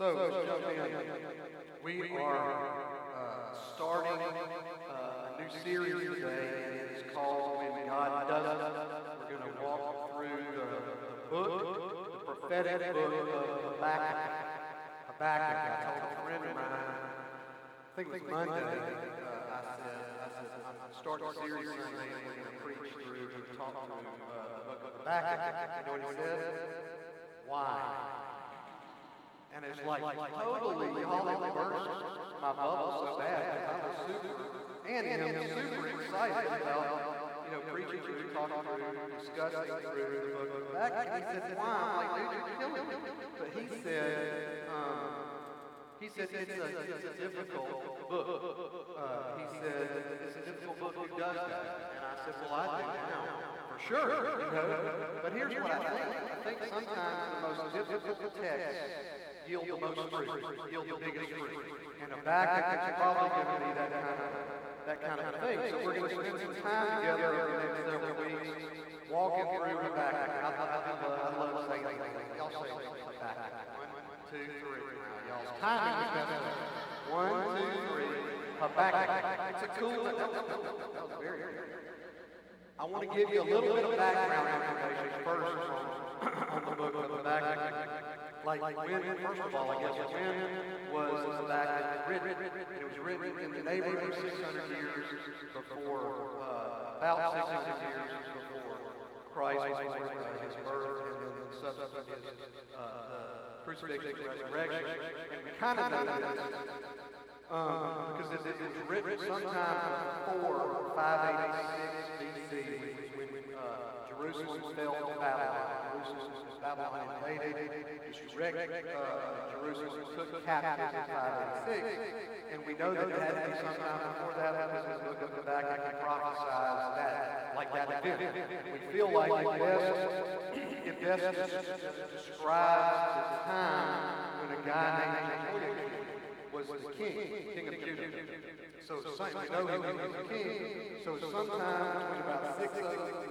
So, let's jump in. We are uh, starting uh, a new series today, and it's called When God Does It. We're going to walk through the, the book, the prophetic book of Habakkuk. Habakkuk. I told a friend of mine, I think it was Monday, uh, I said, I said, I'm starting a series Sunday, and we're going to preach through and talk through uh, the book of Habakkuk. You know what he said? Why? And it's like totally all in reverse. My bubble so bad I was super, and him super excited about, you know, preaching through, talking through, discussing through Habakkuk. He said, why? I'm like, dude, you're killing me. But he said, um, he said it's a, it's a difficult book. Uh, he said it's a difficult book. Who does that? And I said, well, I do now, sure. But here's what I think. I think sometimes the most difficult text yield the most fruit, yield the biggest fruit. And Habakkuk is probably going to be that kind of that kind of thing. So we're going to spend some time together over the next several weeks walking through Habakkuk. I, I, I, love, I love saying things. Y'all say Habakkuk. One, two, three. Y'all's timing is messed. One, two, three. Habakkuk. It's a cool. That was, that was very. I want to give you a little bit of background information first on the book of Habakkuk. Like, when, first of all, I guess, when was Habakkuk written? It was written in the neighborhood of 600 years before, uh, about 600 years before Christ was uh, his birth, and then subsequent his uh, crucifixion, resurrection. And we kind of know this um, because it, was written sometime before 586 BC, when, when uh, Jerusalem fell to Babylon. Babylon invaded, destroyed uh, Jerusalem, took in 586. And we know that it had to be sometime before that because the book of Habakkuk prophesies that, like that event. We feel like it best, describes the time when a guy named Jehoiakim was the king, king of Judah. So some, we know he was the king. So sometime between about 609,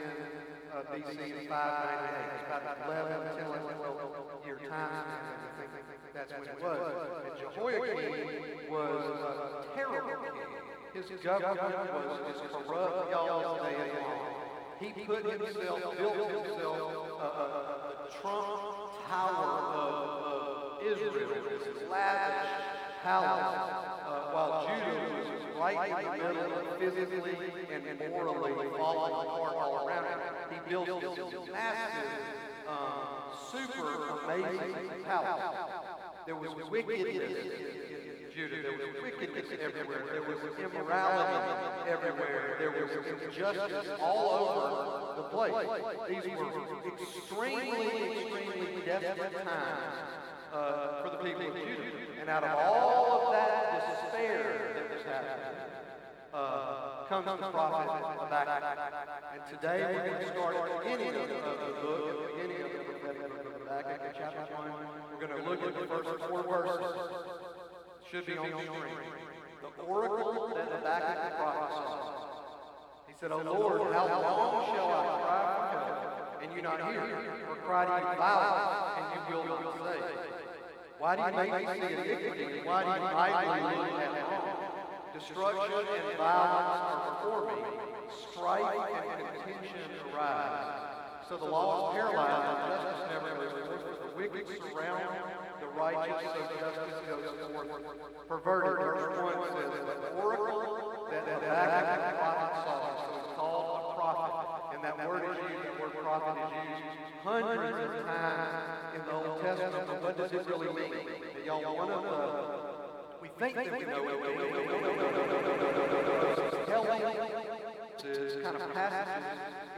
610 uh, and 598. It's about 11, 10, 11, 12 year time. I think that's when it was. And Jehoiakim was a terrible. His government was as corrupt y'all day long. Uh, he put himself, built himself a, a, Trump tower of, Israel, this lavish palace, uh, while Judah was right in the middle, physically and morally falling apart all around him. He built this massive, um, super amazing palace. There was wickedness in Judah. There was wickedness everywhere. There was immorality everywhere. There was injustice all over the place. These were extremely, extremely desperate times uh, for the people of Judah. And out of all of that despair that was happening, uh, comes the prophet Habakkuk. And today we're going to start beginning of the book, beginning of the prophetic book chapter 1. We're going to look at the first four verses. Should be on the screen. The oracle that Habakkuk prophesied. He said, O Lord, how long shall I cry for help, and you not hear, or cry to you and you will not save? Why do you make me see iniquity, why do you idly look at? Destruction and violence are before me. Strife and contention arise. So the law is paralyzed, and justice never forth. The wicked surround the righteous, so justice goes forth. Perverted. Verse 1 says, The oracle that Habakkuk the prophet saw. So it's called a prophet. And that word is used, the word prophet is used hundreds of times in the Old Testament. But what does it really mean? That y'all, one of the we think that we know, is kind of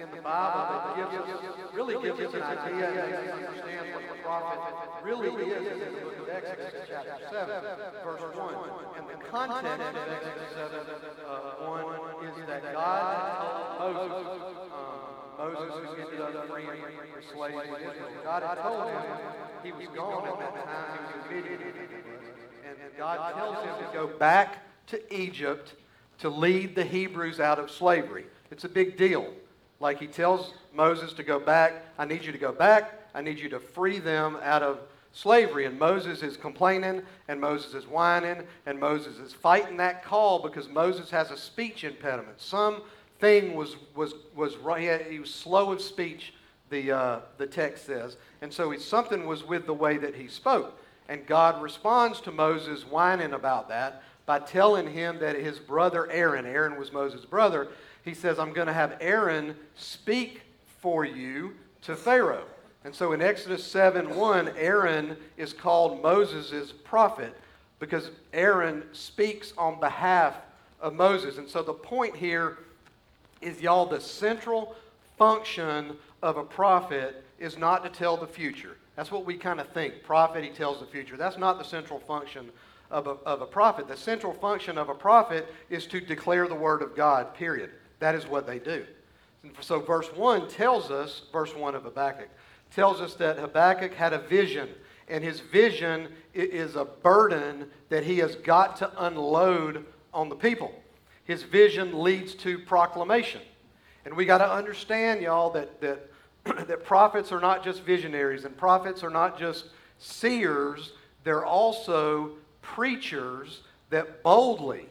in the Bible that gives really gives us an idea and understand what the prophet really is in the book of Exodus, chapter 7, verse 1. And the context of Exodus 7, uh, 1 is that God told Moses, um, Moses ended up freeing the slaves in Israel, God had told him he was gone at that time, he was God tells him to go back to Egypt to lead the Hebrews out of slavery. It's a big deal. Like he tells Moses to go back, I need you to go back, I need you to free them out of slavery. And Moses is complaining, and Moses is whining, and Moses is fighting that call because Moses has a speech impediment. Something was, was, was right, he was slow of speech, the, uh, the text says. And so he, something was with the way that he spoke. And God responds to Moses whining about that by telling him that his brother Aaron, Aaron was Moses' brother, he says, I'm going to have Aaron speak for you to Pharaoh. And so in Exodus 7 1, Aaron is called Moses' prophet because Aaron speaks on behalf of Moses. And so the point here is, y'all, the central function of a prophet is not to tell the future. That's what we kind of think. Prophet, he tells the future. That's not the central function of a, of a prophet. The central function of a prophet is to declare the word of God, period. That is what they do. So verse 1 tells us, verse 1 of Habakkuk, tells us that Habakkuk had a vision, and his vision is a burden that he has got to unload on the people. His vision leads to proclamation. And we got to understand, y'all, that, that, that prophets are not just visionaries, and prophets are not just seers, they're also preachers that boldly,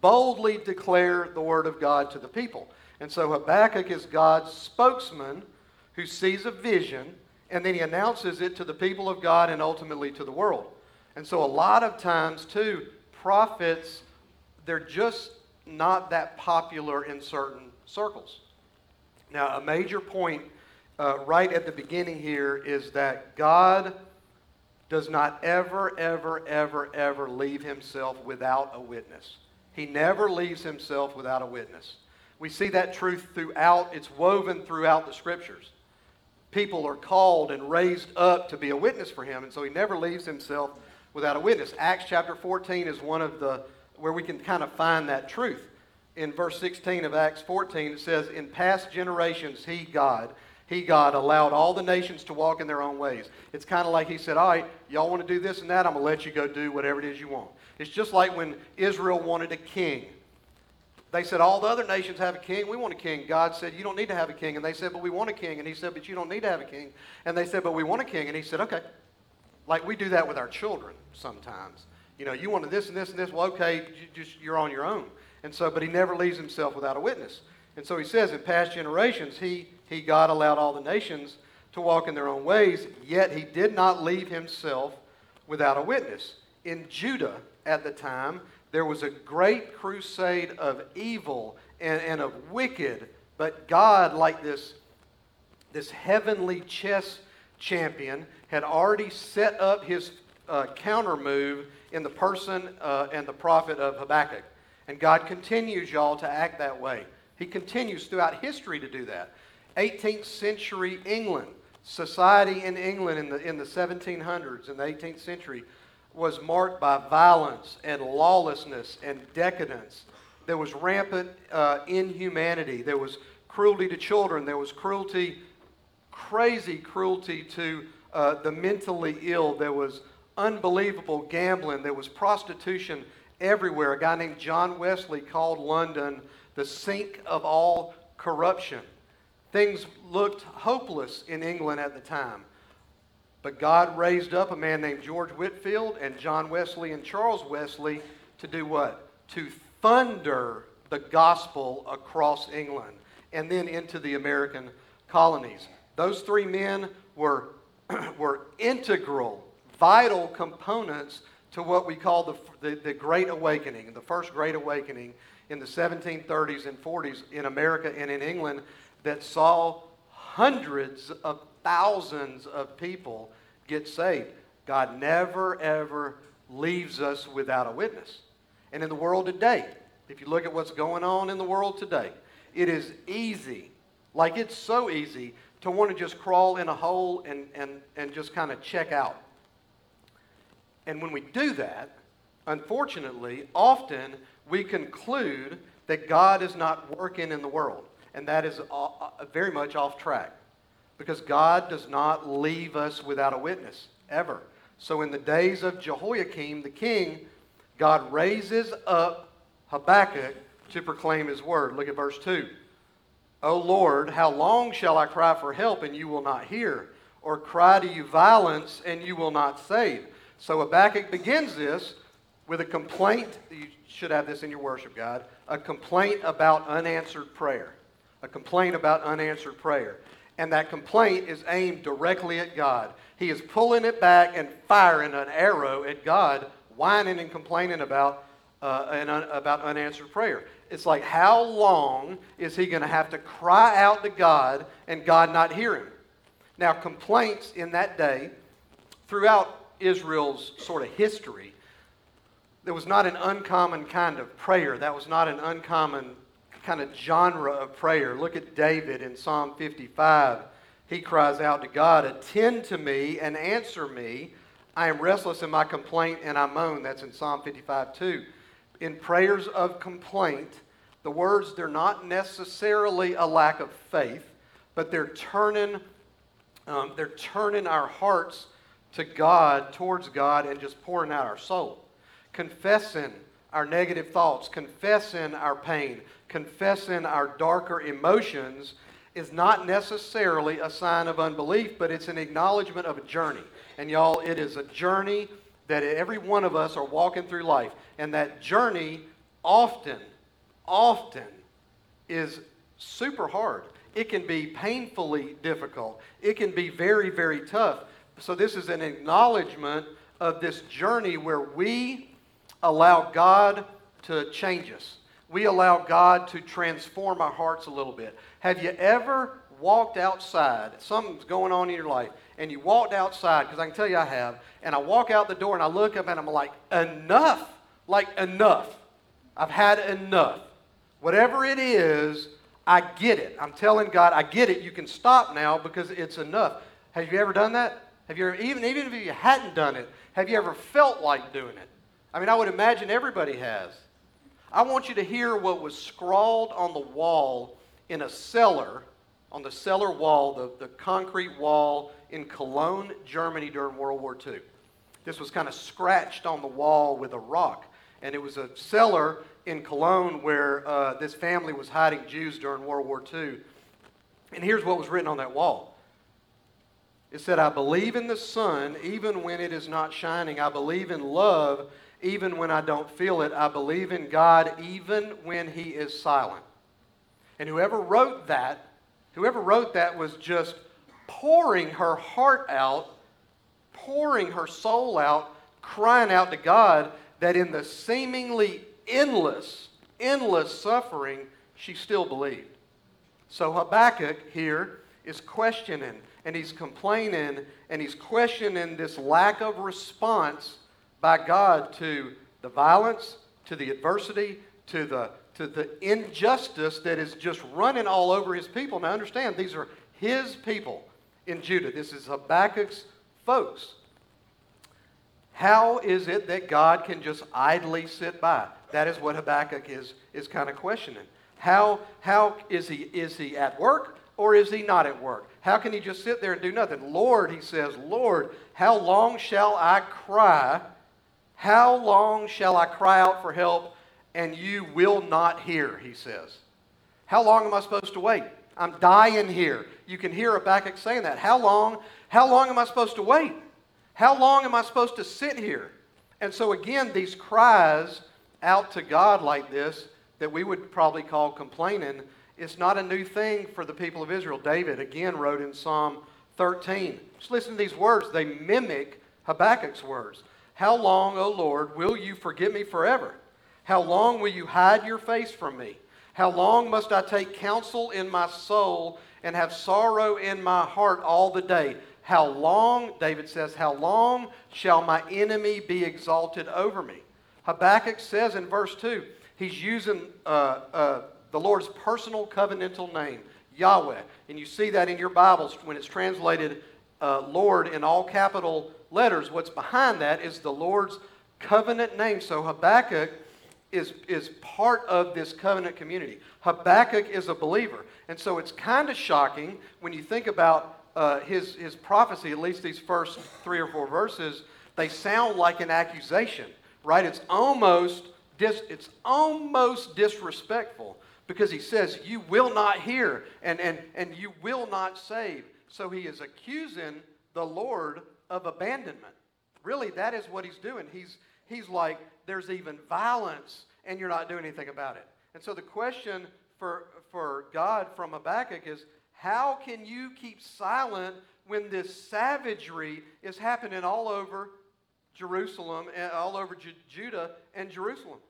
boldly declare the word of God to the people. And so Habakkuk is God's spokesman who sees a vision and then he announces it to the people of God and ultimately to the world. And so a lot of times, too, prophets, they're just not that popular in certain circles. Now, a major point uh, right at the beginning here is that God does not ever, ever, ever, ever leave himself without a witness. He never leaves himself without a witness. We see that truth throughout, it's woven throughout the scriptures. People are called and raised up to be a witness for him, and so he never leaves himself without a witness. Acts chapter 14 is one of the where we can kind of find that truth. In verse 16 of Acts 14, it says, In past generations, he, God, he, God, allowed all the nations to walk in their own ways. It's kind of like he said, All right, y'all want to do this and that, I'm going to let you go do whatever it is you want. It's just like when Israel wanted a king. They said, All the other nations have a king. We want a king. God said, You don't need to have a king. And they said, But we want a king. And he said, But you don't need to have a king. And they said, But we want a king. And he said, Okay. Like we do that with our children sometimes. You know, you wanted this and this and this. Well, okay, you just, you're on your own. And so, but he never leaves himself without a witness. And so he says, in past generations, he, he, God, allowed all the nations to walk in their own ways, yet he did not leave himself without a witness. In Judah at the time, there was a great crusade of evil and, and of wicked, but God, like this, this heavenly chess champion, had already set up his uh, counter move in the person uh, and the prophet of Habakkuk. And God continues, y'all, to act that way. He continues throughout history to do that. 18th century England, society in England in the, in the 1700s and the 18th century was marked by violence and lawlessness and decadence. There was rampant uh, inhumanity. There was cruelty to children. There was cruelty, crazy cruelty to uh, the mentally ill. There was unbelievable gambling. There was prostitution everywhere. A guy named John Wesley called London the sink of all corruption. Things looked hopeless in England at the time. But God raised up a man named George Whitefield and John Wesley and Charles Wesley to do what? To thunder the gospel across England and then into the American colonies. Those three men were, were integral, vital components to what we call the, the, the Great Awakening, the first Great Awakening in the 1730s and 40s in America and in England that saw hundreds of thousands of people get saved. God never, ever leaves us without a witness. And in the world today, if you look at what's going on in the world today, it is easy, like it's so easy, to want to just crawl in a hole and, and, and just kind of check out. And when we do that, unfortunately, often we conclude that God is not working in the world. And that is very much off track because God does not leave us without a witness, ever. So in the days of Jehoiakim, the king, God raises up Habakkuk to proclaim his word. Look at verse 2. O Lord, how long shall I cry for help and you will not hear? or cry to you violence, and you will not save. So Habakkuk begins this with a complaint. You should have this in your worship guide a complaint about unanswered prayer. A complaint about unanswered prayer. And that complaint is aimed directly at God. He is pulling it back and firing an arrow at God, whining and complaining about, uh, un- about unanswered prayer. It's like, how long is he going to have to cry out to God and God not hear him? Now, complaints in that day, throughout Israel's sort of history, there was not an uncommon kind of prayer. That was not an uncommon kind of genre of prayer. Look at David in Psalm 55. He cries out to God, Attend to me and answer me. I am restless in my complaint and I moan. That's in Psalm 55 too. In prayers of complaint, the words, they're not necessarily a lack of faith, but they're turning, um, they're turning our hearts to God, towards God, and just pouring out our soul. Confessing our negative thoughts, confessing our pain, confessing our darker emotions is not necessarily a sign of unbelief, but it's an acknowledgement of a journey. And y'all, it is a journey that every one of us are walking through life. And that journey often, often is super hard. It can be painfully difficult. It can be very, very tough. So, this is an acknowledgement of this journey where we allow God to change us. We allow God to transform our hearts a little bit. Have you ever walked outside? Something's going on in your life, and you walked outside, because I can tell you I have, and I walk out the door and I look up and I'm like, enough. Like, enough. I've had enough. Whatever it is, I get it. I'm telling God, I get it. You can stop now because it's enough. Have you ever done that? Have you ever, even, even if you hadn't done it, have you ever felt like doing it? I mean, I would imagine everybody has. I want you to hear what was scrawled on the wall in a cellar, on the cellar wall, the, the concrete wall in Cologne, Germany during World War II. This was kind of scratched on the wall with a rock. And it was a cellar in Cologne where uh, this family was hiding Jews during World War II. And here's what was written on that wall it said, I believe in the sun even when it is not shining. I believe in love even when I don't feel it. I believe in God even when He is silent. And whoever wrote that, whoever wrote that was just pouring her heart out, pouring her soul out, crying out to God that in the seemingly endless, endless suffering, she still believed. So Habakkuk here is questioning and he's complaining and he's questioning this lack of response by God to the violence, to the adversity, to the, to the injustice that is just running all over his people. Now, understand, these are his people in Judah. This is Habakkuk's folks. How is it that God can just idly sit by? That is what Habakkuk is, is kind of questioning. How, how is, he, is he at work or is he not at work? How can he just sit there and do nothing? Lord, he says, Lord, how long shall I cry how long shall I cry out for help and you will not hear? He says. How long am I supposed to wait? I'm dying here. You can hear Habakkuk saying that. How long? How long am I supposed to wait? How long am I supposed to sit here? And so, again, these cries out to God like this, that we would probably call complaining, it's not a new thing for the people of Israel. David, again, wrote in Psalm 13. Just listen to these words. They mimic Habakkuk's words. How long, O Lord, will you forget me forever? How long will you hide your face from me? How long must I take counsel in my soul and have sorrow in my heart all the day? How long, David says, how long shall my enemy be exalted over me? Habakkuk says in verse 2, he's using uh, uh, the Lord's personal covenantal name, Yahweh. And you see that in your Bibles when it's translated uh, Lord in all capital letters, what's behind that is the Lord's covenant name. So Habakkuk is, is part of this covenant community. Habakkuk is a believer. And so it's kind of shocking when you think about uh, his, his prophecy, at least these first three or four verses, they sound like an accusation, right? It's almost, dis, it's almost disrespectful because he says, You will not hear and, and, and you will not save. So he is accusing the Lord of abandonment. Really, that is what he's doing. He's, he's like, there's even violence, and you're not doing anything about it. And so the question for, for God from Habakkuk is how can you keep silent when this savagery is happening all over Jerusalem, and all over Ju- Judah and Jerusalem?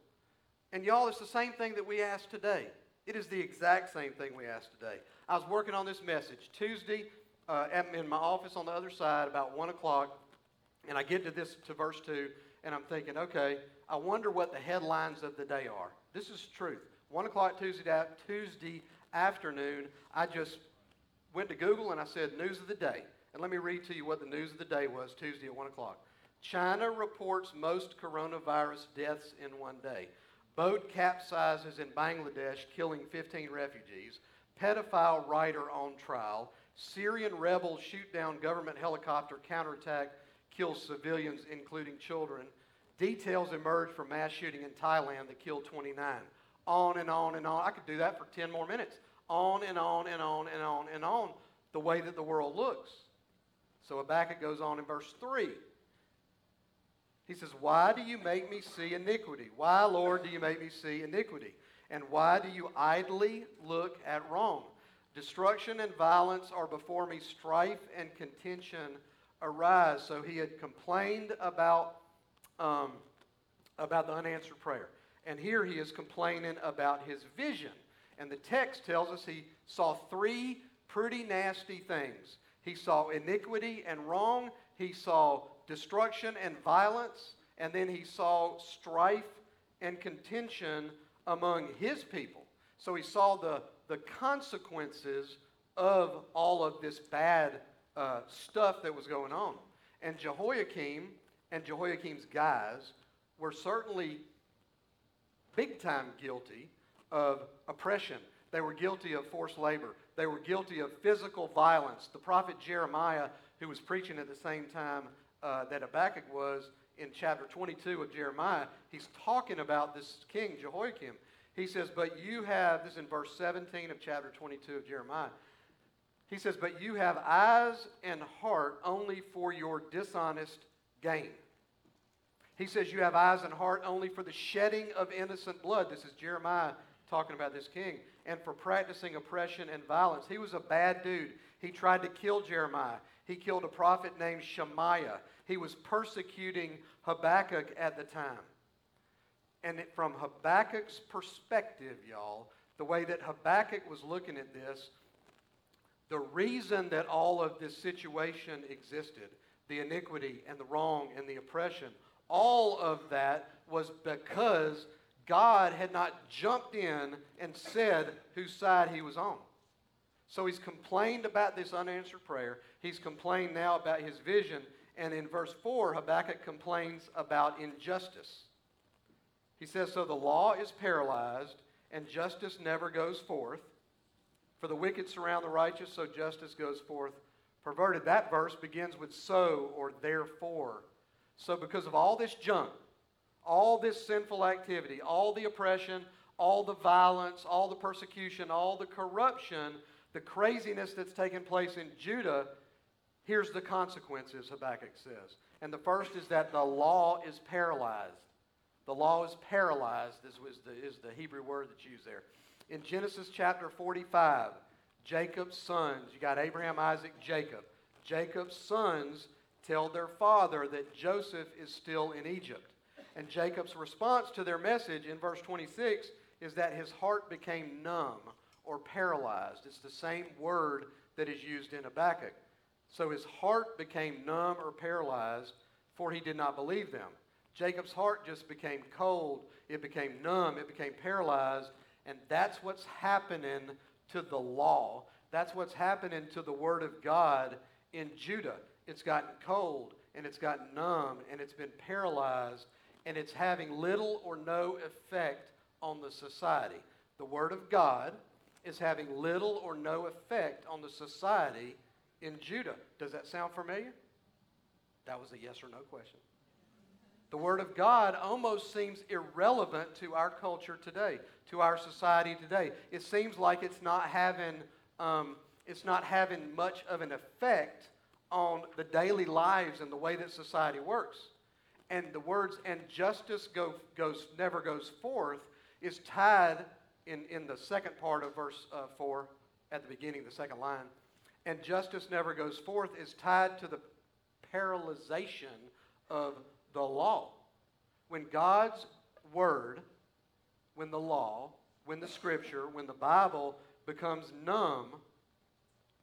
And y'all, it's the same thing that we ask today. It is the exact same thing we ask today. I was working on this message Tuesday uh, in my office on the other side about 1 o'clock, and I get to this, to verse 2, and I'm thinking, okay, I wonder what the headlines of the day are. This is truth. 1 o'clock Tuesday, Tuesday afternoon, I just went to Google and I said, news of the day. And let me read to you what the news of the day was Tuesday at 1 o'clock. China reports most coronavirus deaths in one day. Boat capsizes in Bangladesh, killing 15 refugees. Pedophile writer on trial. Syrian rebels shoot down government helicopter counterattack, kills civilians, including children. Details emerge from mass shooting in Thailand that killed 29. On and on and on. I could do that for 10 more minutes. On and on and on and on and on, the way that the world looks. So Habakkuk goes on in verse 3. He says, Why do you make me see iniquity? Why, Lord, do you make me see iniquity? And why do you idly look at wrong? Destruction and violence are before me, strife and contention arise. So he had complained about, um, about the unanswered prayer. And here he is complaining about his vision. And the text tells us he saw three pretty nasty things. He saw iniquity and wrong, he saw destruction and violence, and then he saw strife and contention among his people. So he saw the, the consequences of all of this bad uh, stuff that was going on. And Jehoiakim and Jehoiakim's guys were certainly big time guilty of oppression. They were guilty of forced labor. They were guilty of physical violence. The prophet Jeremiah, who was preaching at the same time uh, that Habakkuk was in chapter 22 of Jeremiah, he's talking about this king, Jehoiakim. He says, But you have, this is in verse 17 of chapter 22 of Jeremiah. He says, But you have eyes and heart only for your dishonest gain. He says, You have eyes and heart only for the shedding of innocent blood. This is Jeremiah talking about this king. And for practicing oppression and violence. He was a bad dude. He tried to kill Jeremiah. He killed a prophet named Shemaiah. He was persecuting Habakkuk at the time. And it, from Habakkuk's perspective, y'all, the way that Habakkuk was looking at this, the reason that all of this situation existed, the iniquity and the wrong and the oppression, all of that was because God had not jumped in and said whose side he was on. So he's complained about this unanswered prayer. He's complained now about his vision. And in verse 4, Habakkuk complains about injustice. He says, So the law is paralyzed, and justice never goes forth. For the wicked surround the righteous, so justice goes forth perverted. That verse begins with so or therefore. So, because of all this junk, all this sinful activity, all the oppression, all the violence, all the persecution, all the corruption, the craziness that's taken place in Judah, here's the consequences, Habakkuk says. And the first is that the law is paralyzed. The law is paralyzed, is, the, is the Hebrew word that's used there. In Genesis chapter 45, Jacob's sons, you got Abraham, Isaac, Jacob. Jacob's sons tell their father that Joseph is still in Egypt. And Jacob's response to their message in verse 26 is that his heart became numb or paralyzed. It's the same word that is used in Habakkuk. So his heart became numb or paralyzed, for he did not believe them. Jacob's heart just became cold, it became numb, it became paralyzed, and that's what's happening to the law. That's what's happening to the word of God in Judah. It's gotten cold, and it's gotten numb, and it's been paralyzed, and it's having little or no effect on the society. The word of God is having little or no effect on the society in Judah. Does that sound familiar? That was a yes or no question. The Word of God almost seems irrelevant to our culture today, to our society today. It seems like it's not having, um, it's not having much of an effect on the daily lives and the way that society works. And the words "and justice go, goes never goes forth" is tied in, in the second part of verse uh, four at the beginning, the second line. And justice never goes forth is tied to the paralyzation of the law. When God's word, when the law, when the scripture, when the Bible becomes numb,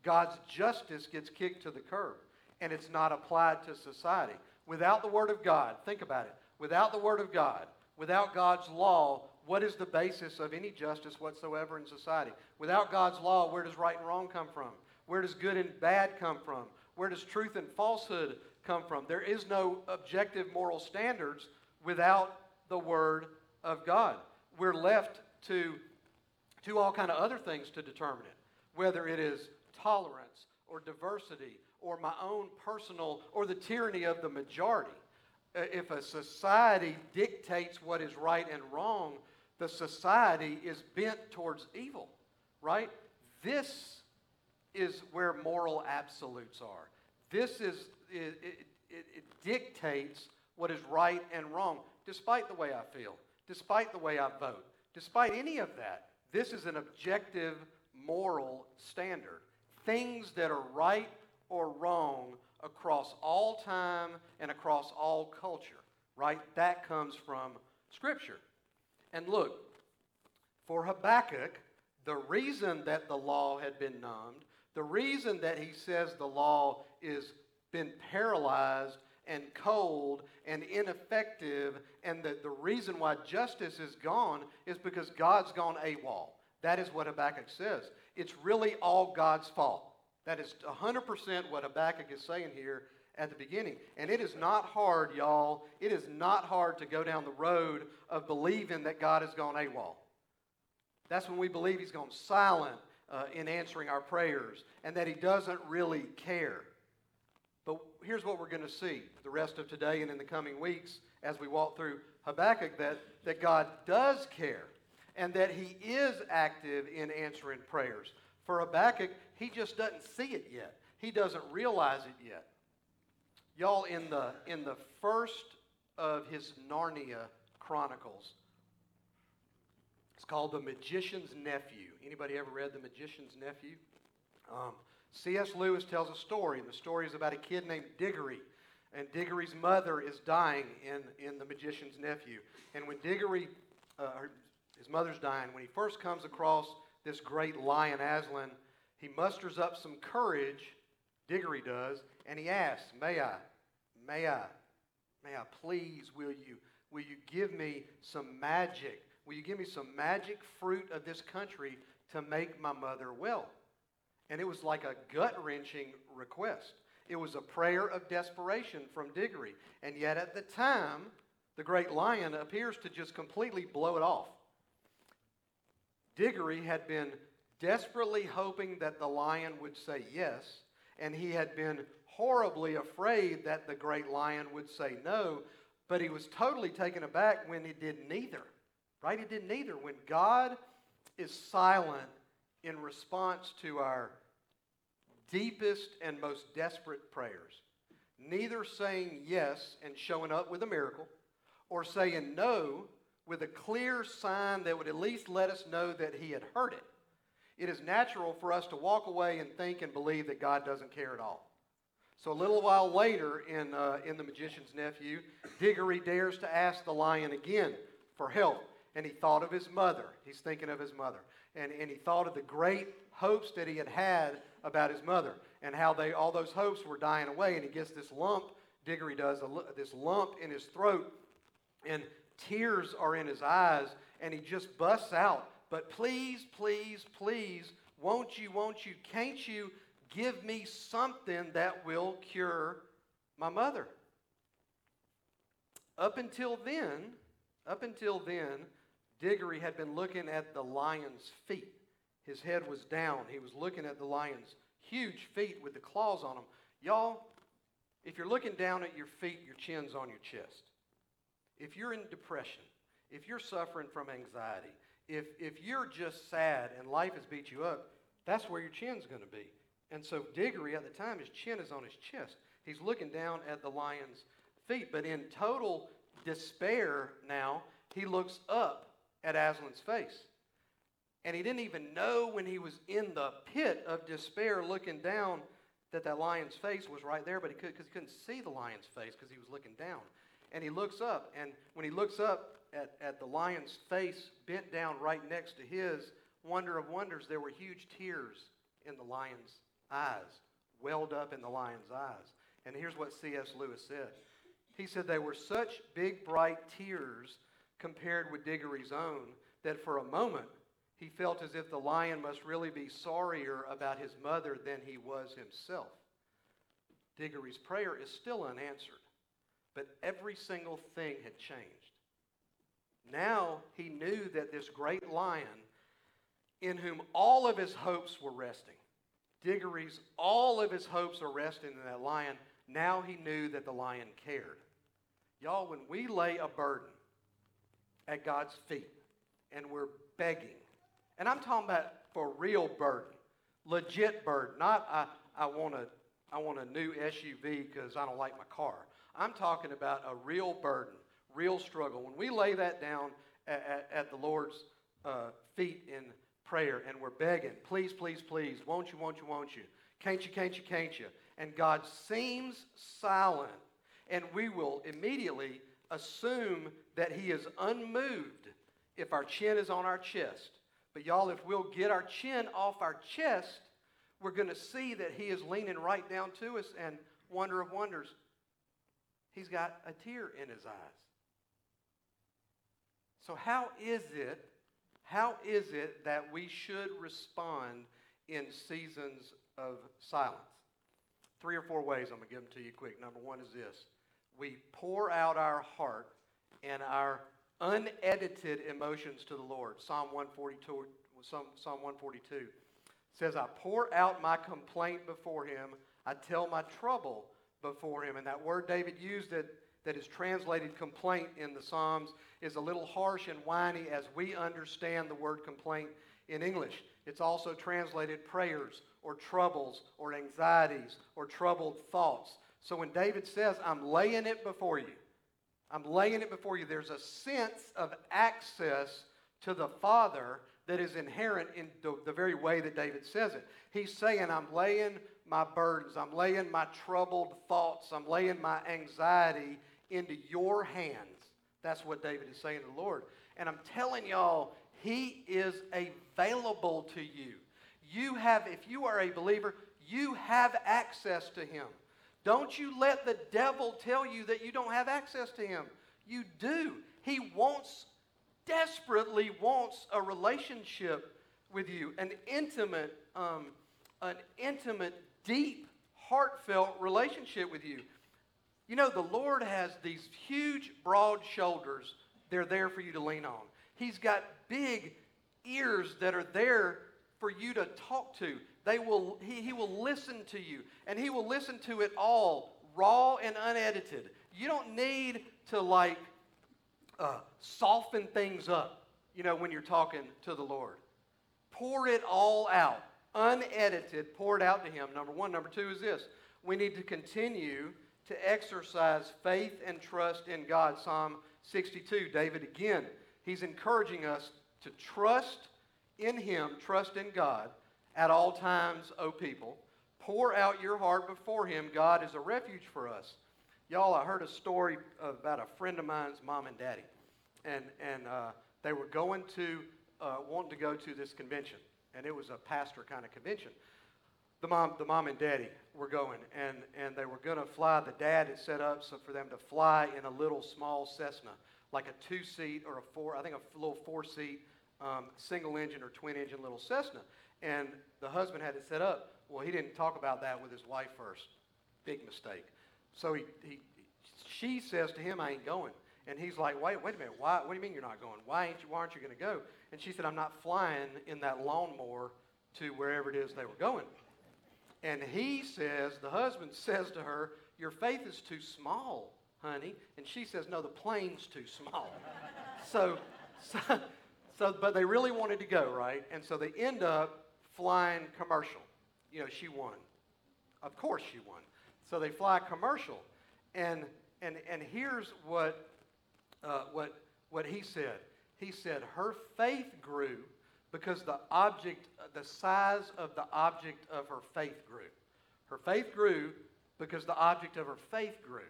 God's justice gets kicked to the curb and it's not applied to society. Without the Word of God, think about it. Without the Word of God, without God's law, what is the basis of any justice whatsoever in society? Without God's law, where does right and wrong come from? Where does good and bad come from? Where does truth and falsehood come from? There is no objective moral standards without the Word of God. We're left to, to all kind of other things to determine it, whether it is tolerance or diversity or my own personal or the tyranny of the majority. Uh, if a society dictates what is right and wrong, the society is bent towards evil, right? This is where moral absolutes are. This is, it, it, it dictates what is right and wrong, despite the way I feel, despite the way I vote, despite any of that. This is an objective moral standard. Things that are right or wrong across all time and across all culture, right? That comes from Scripture. And look, for Habakkuk, the reason that the law had been numbed, the reason that he says the law is been paralyzed and cold and ineffective, and that the reason why justice is gone is because God's gone AWOL. That is what Habakkuk says. It's really all God's fault. That is 100% what Habakkuk is saying here at the beginning. And it is not hard, y'all. It is not hard to go down the road of believing that God has gone AWOL. That's when we believe He's gone silent uh, in answering our prayers and that He doesn't really care. But here's what we're going to see the rest of today and in the coming weeks as we walk through Habakkuk that, that God does care and that He is active in answering prayers. For Habakkuk, he just doesn't see it yet. He doesn't realize it yet. Y'all, in the, in the first of his Narnia Chronicles, it's called The Magician's Nephew. Anybody ever read The Magician's Nephew? Um, C.S. Lewis tells a story, and the story is about a kid named Diggory. And Diggory's mother is dying in, in The Magician's Nephew. And when Diggory, uh, his mother's dying, when he first comes across this great lion Aslan, he musters up some courage, Diggory does, and he asks, May I, may I, may I please, will you, will you give me some magic? Will you give me some magic fruit of this country to make my mother well? And it was like a gut wrenching request. It was a prayer of desperation from Diggory. And yet at the time, the great lion appears to just completely blow it off. Diggory had been desperately hoping that the lion would say yes, and he had been horribly afraid that the great lion would say no, but he was totally taken aback when he did neither. Right? He did neither. When God is silent in response to our deepest and most desperate prayers, neither saying yes and showing up with a miracle, or saying no with a clear sign that would at least let us know that he had heard it, it is natural for us to walk away and think and believe that God doesn't care at all. So a little while later in, uh, in The Magician's Nephew, Diggory dares to ask the lion again for help. And he thought of his mother. He's thinking of his mother. And, and he thought of the great hopes that he had had about his mother and how they, all those hopes were dying away. And he gets this lump, Diggory does, a, this lump in his throat. And tears are in his eyes. And he just busts out but please, please, please, won't you, won't you, can't you give me something that will cure my mother? Up until then, up until then, Diggory had been looking at the lion's feet. His head was down. He was looking at the lion's huge feet with the claws on them. Y'all, if you're looking down at your feet, your chin's on your chest. If you're in depression, if you're suffering from anxiety, if, if you're just sad and life has beat you up, That's where your chin's going to be. And so Diggory at the time, his chin is on his chest. He's looking down at the lion's feet. But in total despair now, he looks up at Aslan's face. And he didn't even know when he was in the pit of despair looking down that that lion's face was right there, but he, could, cause he couldn't see the lion's face because he was looking down. And he looks up, and when he looks up at, at the lion's face bent down right next to his, wonder of wonders, there were huge tears in the lion's eyes, welled up in the lion's eyes. And here's what C.S. Lewis said He said, They were such big, bright tears compared with Diggory's own that for a moment he felt as if the lion must really be sorrier about his mother than he was himself. Diggory's prayer is still unanswered, but every single thing had changed. Now he knew that this great lion, in whom all of his hopes were resting, Diggory's, all of his hopes are resting in that lion. Now he knew that the lion cared. Y'all, when we lay a burden at God's feet and we're begging, and I'm talking about for real burden, legit burden, not I, I want a, I want a new SUV because I don't like my car. I'm talking about a real burden, real struggle. When we lay that down at, at, at the Lord's uh, feet in prayer and we're begging, please, please, please, won't you, won't you, won't you? Can't you, can't you, can't you? And God seems silent, and we will immediately assume that He is unmoved if our chin is on our chest. But y'all, if we'll get our chin off our chest, we're going to see that He is leaning right down to us, and wonder of wonders, He's got a tear in His eyes. So, how is it how is it that we should respond in seasons of silence? Three or four ways I'm going to give them to you quick. Number one is this we pour out our heart and our unedited emotions to the Lord. Psalm 142, Psalm, Psalm 142 says, I pour out my complaint before him, I tell my trouble before him. And that word David used that is translated complaint in the Psalms is a little harsh and whiny as we understand the word complaint in English. It's also translated prayers or troubles or anxieties or troubled thoughts. So when David says, I'm laying it before you, I'm laying it before you, there's a sense of access to the Father that is inherent in the, the very way that David says it. He's saying, I'm laying my burdens, I'm laying my troubled thoughts, I'm laying my anxiety into your hands. That's what David is saying to the Lord. And I'm telling y'all, he is available to you. You have, if you are a believer, you have access to him. Don't you let the devil tell you that you don't have access to him. You do. He wants, desperately wants a relationship with you, an intimate, um, an intimate, deep, heartfelt relationship with you. You know, the Lord has these huge, broad shoulders. They're there for you to lean on. He's got big ears that are there for you to talk to. They will, he, he will listen to you, and he will listen to it all, raw and unedited. You don't need to like uh, soften things up, you know, when you're talking to the Lord. Pour it all out, unedited, pour it out to him. Number one. Number two is this we need to continue to exercise faith and trust in God. Psalm 62, David again, he's encouraging us to trust in Him, trust in God at all times, O people. Pour out your heart before Him. God is a refuge for us. Y'all, I heard a story about a friend of mine's mom and daddy. And, and uh, they were going to, uh, wanting to go to this convention. And it was a pastor kind of convention the mom, the mom and daddy were going, and, and they were going to fly. The dad had set up so for them to fly in a little small Cessna, like a two seat or a four, I think a little four seat um, single engine or twin engine little Cessna. And the husband had it set up. Well, he didn't talk about that with his wife first. Big mistake. So he, he, she says to him, I ain't going. And he's like, wait, wait a minute. Why, what do you mean you're not going? Why, ain't you, why aren't you going to go? And she said, I'm not flying in that lawnmower to wherever it is they were going. And he says, the husband says to her, Your faith is too small, honey. And she says, No, the plane's too small. so, so, so, but they really wanted to go, right? And so they end up flying commercial. You know, she won. Of course she won. So they fly commercial. And, and, and here's what, uh, what, what he said. He said, her faith grew because the object, the size of the object of her faith grew. Her faith grew because the object of her faith grew.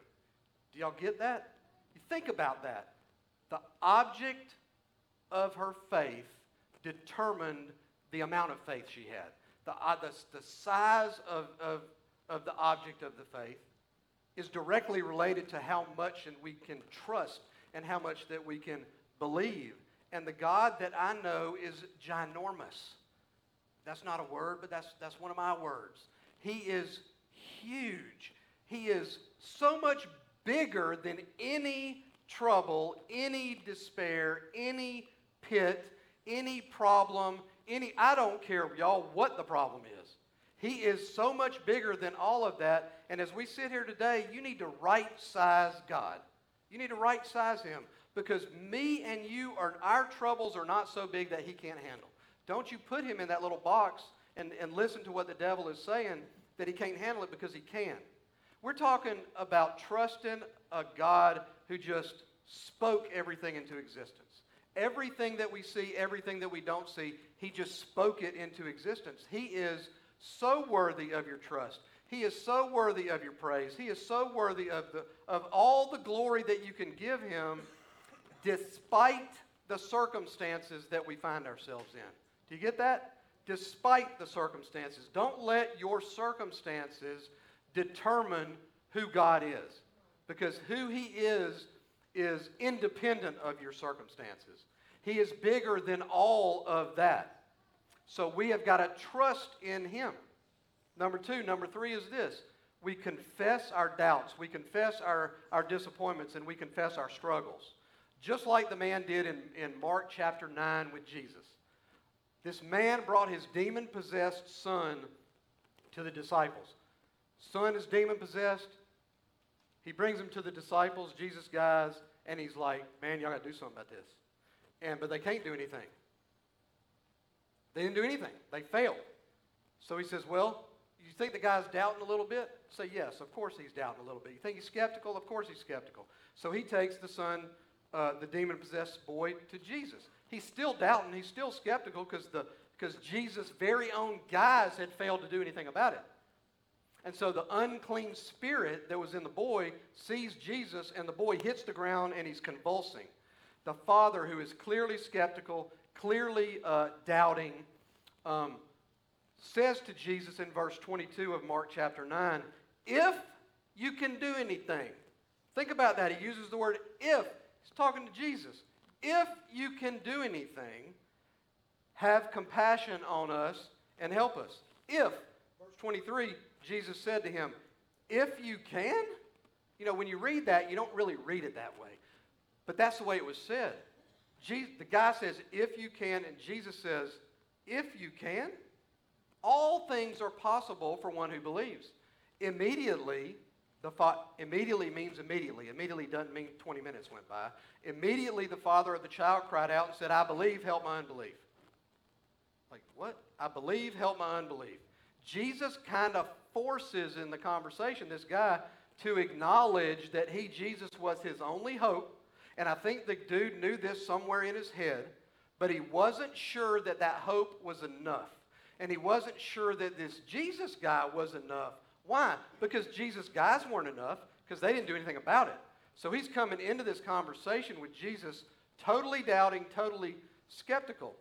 Do y'all get that? You think about that. The object of her faith determined the amount of faith she had. The, uh, the, the size of, of, of the object of the faith is directly related to how much and we can trust and how much that we can believe. And the God that I know is ginormous. That's not a word, but that's, that's one of my words. He is huge. He is so much bigger than any trouble, any despair, any pit, any problem, any, I don't care, y'all, what the problem is. He is so much bigger than all of that. And as we sit here today, you need to right size God. You need to right size Him because me and you are, our troubles are not so big that He can't handle. Don't you put Him in that little box and, and listen to what the devil is saying that He can't handle it because He can. We're talking about trusting a God who just spoke everything into existence. Everything that we see, everything that we don't see, he just spoke it into existence. He is so worthy of your trust. He is so worthy of your praise. He is so worthy of, the, of all the glory that you can give him despite the circumstances that we find ourselves in. Do you get that? Despite the circumstances. Don't let your circumstances determine who God is. Because who he is is independent of your circumstances. He is bigger than all of that. So we have got to trust in Him. Number two, number three is this we confess our doubts, we confess our, our disappointments, and we confess our struggles. Just like the man did in, in Mark chapter 9 with Jesus. This man brought his demon possessed son to the disciples. Son is demon possessed. He brings him to the disciples, Jesus guys, and he's like, man, y'all got to do something about this. And, but they can't do anything. They didn't do anything. They failed. So he says, well, you think the guy's doubting a little bit? Say, yes, of course he's doubting a little bit. You think he's skeptical? Of course he's skeptical. So he takes the son, uh, the demon possessed boy, to Jesus. He's still doubting. He's still skeptical because the because Jesus' very own guys had failed to do anything about it. And so the unclean spirit that was in the boy sees Jesus, and the boy hits the ground and he's convulsing. The father, who is clearly skeptical, clearly uh, doubting, um, says to Jesus in verse 22 of Mark chapter 9, If you can do anything. Think about that. He uses the word if. He's talking to Jesus. If you can do anything, have compassion on us and help us. If, verse 23, Jesus said to him, If you can, you know, when you read that, you don't really read it that way. But that's the way it was said. Jesus, the guy says, If you can, and Jesus says, If you can, all things are possible for one who believes. Immediately, the fa- immediately means immediately. Immediately doesn't mean 20 minutes went by. Immediately, the father of the child cried out and said, I believe, help my unbelief. Like, what? I believe, help my unbelief. Jesus kind of forces in the conversation this guy to acknowledge that he, Jesus, was his only hope. And I think the dude knew this somewhere in his head, but he wasn't sure that that hope was enough. And he wasn't sure that this Jesus guy was enough. Why? Because Jesus guys weren't enough because they didn't do anything about it. So he's coming into this conversation with Jesus totally doubting, totally skeptical.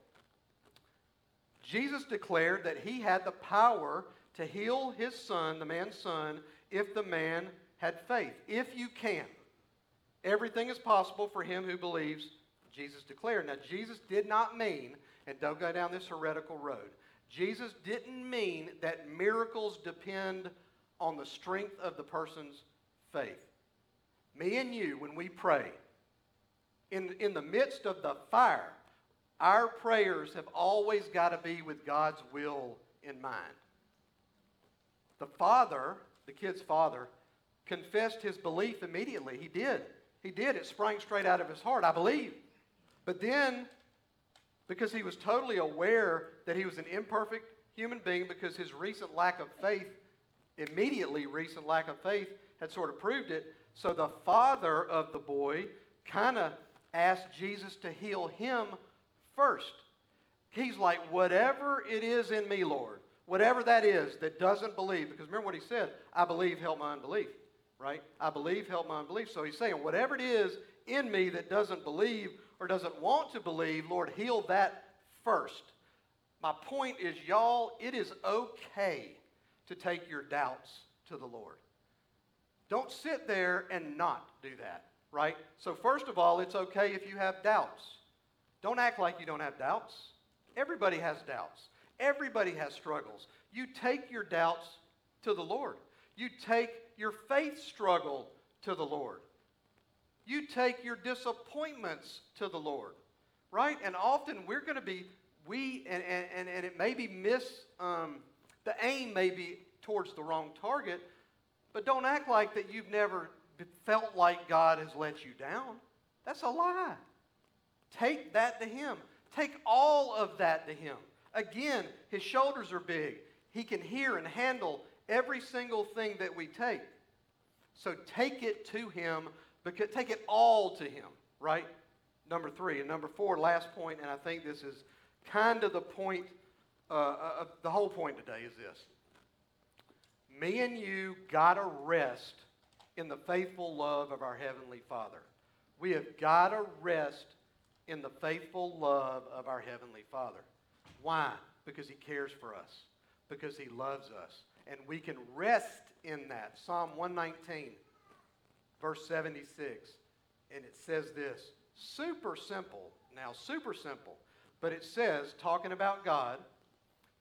Jesus declared that he had the power to heal his son, the man's son, if the man had faith. If you can. Everything is possible for him who believes, Jesus declared. Now, Jesus did not mean, and don't go down this heretical road, Jesus didn't mean that miracles depend on the strength of the person's faith. Me and you, when we pray, in, in the midst of the fire, our prayers have always got to be with God's will in mind. The father, the kid's father, confessed his belief immediately. He did. He did. It sprang straight out of his heart, I believe. But then, because he was totally aware that he was an imperfect human being because his recent lack of faith, immediately recent lack of faith, had sort of proved it. So the father of the boy kind of asked Jesus to heal him first. He's like, whatever it is in me, Lord, whatever that is that doesn't believe, because remember what he said, I believe, help my unbelief, right? I believe, help my unbelief. So he's saying, whatever it is in me that doesn't believe or doesn't want to believe, Lord, heal that first. My point is, y'all, it is okay to take your doubts to the Lord. Don't sit there and not do that, right? So, first of all, it's okay if you have doubts. Don't act like you don't have doubts. Everybody has doubts, everybody has struggles. You take your doubts to the Lord, you take your faith struggle to the Lord, you take your disappointments to the Lord, right? And often we're going to be, we, and, and, and it may be miss, um, the aim may be towards the wrong target, but don't act like that you've never felt like God has let you down. That's a lie. Take that to Him. Take all of that to Him. Again, His shoulders are big. He can hear and handle every single thing that we take. So take it to Him, because, take it all to Him, right? Number three. And number four, last point, and I think this is kind of the point, uh, uh, the whole point today is this me and you got to rest in the faithful love of our Heavenly Father. We have got to rest in the faithful love of our Heavenly Father. Why? Because He cares for us, because He loves us. And we can rest in that. Psalm 119, verse 76. And it says this super simple. Now, super simple. But it says, talking about God,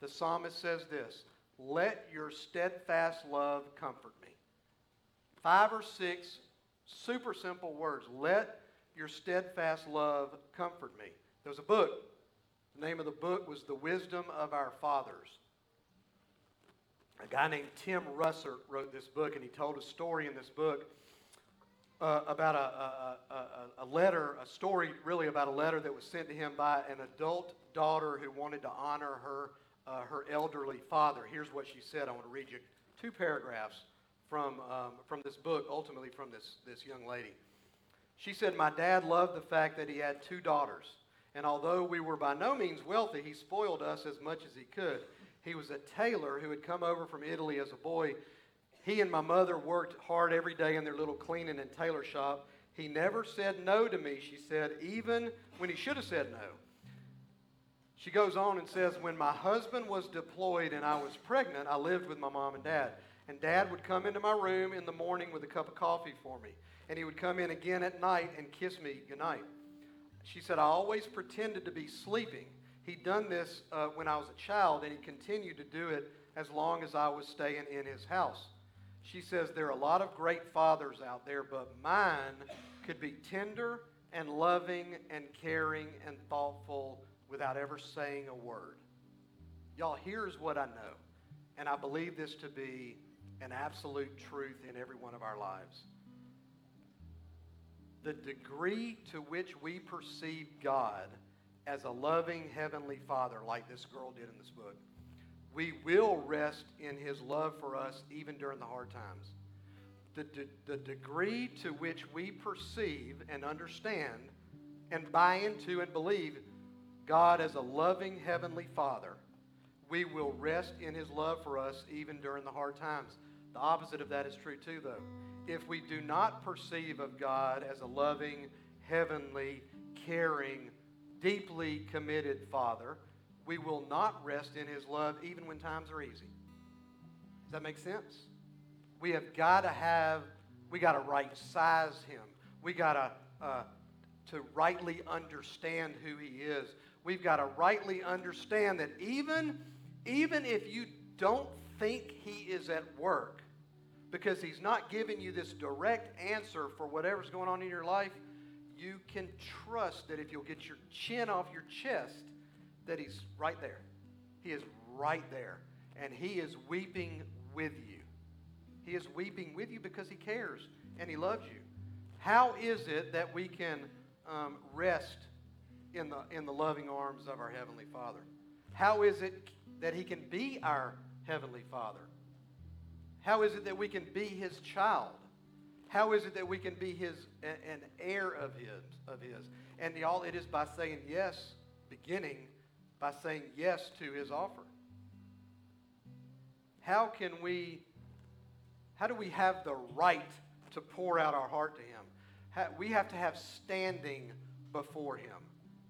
the psalmist says this let your steadfast love comfort me. Five or six super simple words. Let your steadfast love comfort me. There was a book. The name of the book was The Wisdom of Our Fathers. A guy named Tim Russert wrote this book, and he told a story in this book uh, about a, a, a, a, letter, a story really about a letter that was sent to him by an adult daughter who wanted to honor her uh, her elderly father. Here's what she said. I want to read you two paragraphs from, um, from this book, ultimately from this, this young lady. She said, My dad loved the fact that he had two daughters. And although we were by no means wealthy, he spoiled us as much as he could. He was a tailor who had come over from Italy as a boy. He and my mother worked hard every day in their little cleaning and tailor shop. He never said no to me, she said, even when he should have said no. She goes on and says, When my husband was deployed and I was pregnant, I lived with my mom and dad. And dad would come into my room in the morning with a cup of coffee for me. And he would come in again at night and kiss me goodnight. She said, I always pretended to be sleeping. He'd done this uh, when I was a child, and he continued to do it as long as I was staying in his house. She says, There are a lot of great fathers out there, but mine could be tender and loving and caring and thoughtful without ever saying a word. Y'all, here's what I know, and I believe this to be an absolute truth in every one of our lives. The degree to which we perceive God as a loving Heavenly Father, like this girl did in this book, we will rest in His love for us even during the hard times. The, de- the degree to which we perceive and understand and buy into and believe God as a loving Heavenly Father, we will rest in His love for us even during the hard times. The opposite of that is true too, though. If we do not perceive of God as a loving, heavenly, caring, deeply committed Father, we will not rest in His love even when times are easy. Does that make sense? We have got to have, we got to right size Him. We got to, uh, to rightly understand who He is we've got to rightly understand that even, even if you don't think he is at work, because he's not giving you this direct answer for whatever's going on in your life, you can trust that if you'll get your chin off your chest, that he's right there. He is right there. And he is weeping with you. He is weeping with you because he cares and he loves you. How is it that we can um, rest in the, in the loving arms of our Heavenly Father. How is it that he can be our Heavenly Father? How is it that we can be his child? How is it that we can be his an heir of his of his? And all it is by saying yes, beginning by saying yes to his offer. How can we how do we have the right to pour out our heart to him? we have to have standing before him.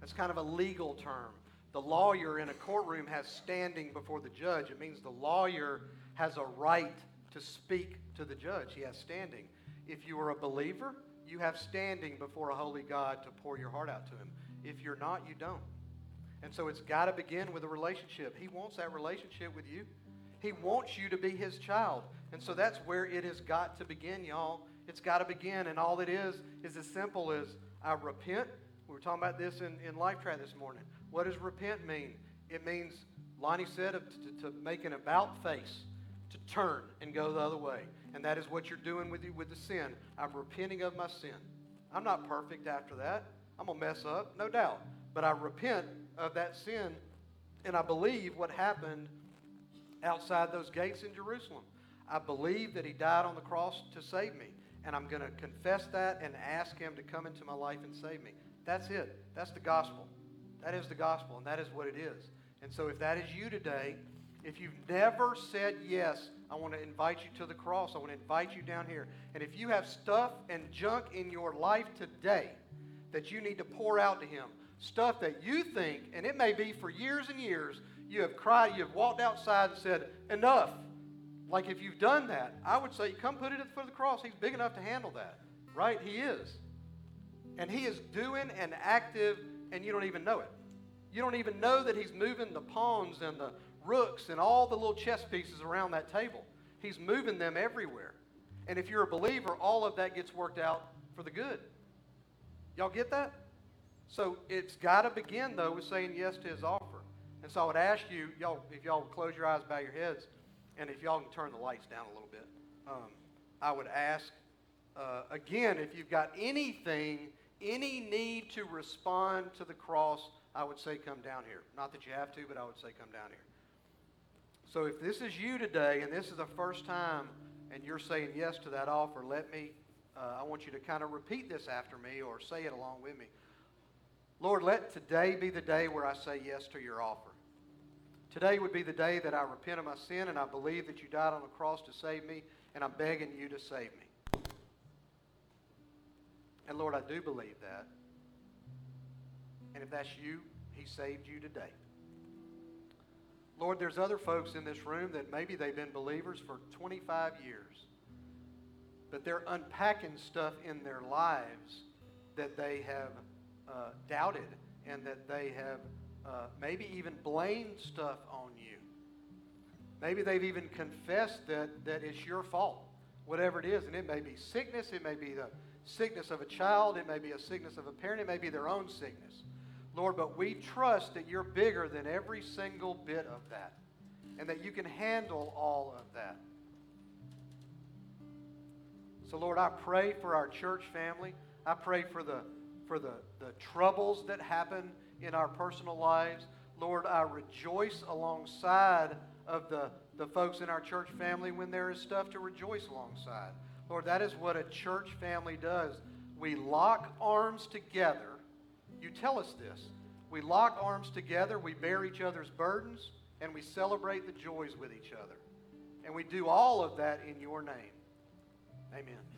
That's kind of a legal term. The lawyer in a courtroom has standing before the judge. It means the lawyer has a right to speak to the judge. He has standing. If you are a believer, you have standing before a holy God to pour your heart out to him. If you're not, you don't. And so it's got to begin with a relationship. He wants that relationship with you. He wants you to be his child. And so that's where it has got to begin, y'all. It's got to begin. And all it is is as simple as I repent. We were talking about this in, in Life Track this morning. What does repent mean? It means, Lonnie said, to, to make an about face, to turn and go the other way. And that is what you're doing with, you, with the sin. I'm repenting of my sin. I'm not perfect after that. I'm going to mess up, no doubt. But I repent of that sin, and I believe what happened outside those gates in Jerusalem. I believe that he died on the cross to save me. And I'm going to confess that and ask him to come into my life and save me. That's it. That's the gospel. That is the gospel, and that is what it is. And so if that is you today, if you've never said yes, I want to invite you to the cross. I want to invite you down here. And if you have stuff and junk in your life today that you need to pour out to him, stuff that you think, and it may be for years and years, you have cried, you have walked outside and said, enough. Like if you've done that, I would say, come put it at the foot of the cross. He's big enough to handle that, right? He is. And he is doing and active, and you don't even know it. You don't even know that he's moving the pawns and the rooks and all the little chess pieces around that table. He's moving them everywhere. And if you're a believer, all of that gets worked out for the good. Y'all get that? So it's got to begin, though, with saying yes to his offer. And so I would ask you, y'all, if y'all would close your eyes, bow your heads, and if y'all can turn the lights down a little bit, um, I would ask uh, again if you've got anything, any need to respond to the cross, I would say come down here. Not that you have to, but I would say come down here. So if this is you today, and this is the first time, and you're saying yes to that offer, let me. Uh, I want you to kind of repeat this after me or say it along with me. Lord, let today be the day where I say yes to your offer. Today would be the day that I repent of my sin and I believe that you died on the cross to save me, and I'm begging you to save me. And Lord, I do believe that. And if that's you, He saved you today. Lord, there's other folks in this room that maybe they've been believers for 25 years, but they're unpacking stuff in their lives that they have uh, doubted and that they have uh, maybe even blamed stuff on you. Maybe they've even confessed that, that it's your fault, whatever it is. And it may be sickness, it may be the sickness of a child, it may be a sickness of a parent, it may be their own sickness. Lord, but we trust that you're bigger than every single bit of that and that you can handle all of that. So, Lord, I pray for our church family. I pray for the, for the, the troubles that happen in our personal lives. Lord, I rejoice alongside of the, the folks in our church family when there is stuff to rejoice alongside. Lord, that is what a church family does. We lock arms together. You tell us this. We lock arms together, we bear each other's burdens, and we celebrate the joys with each other. And we do all of that in your name. Amen.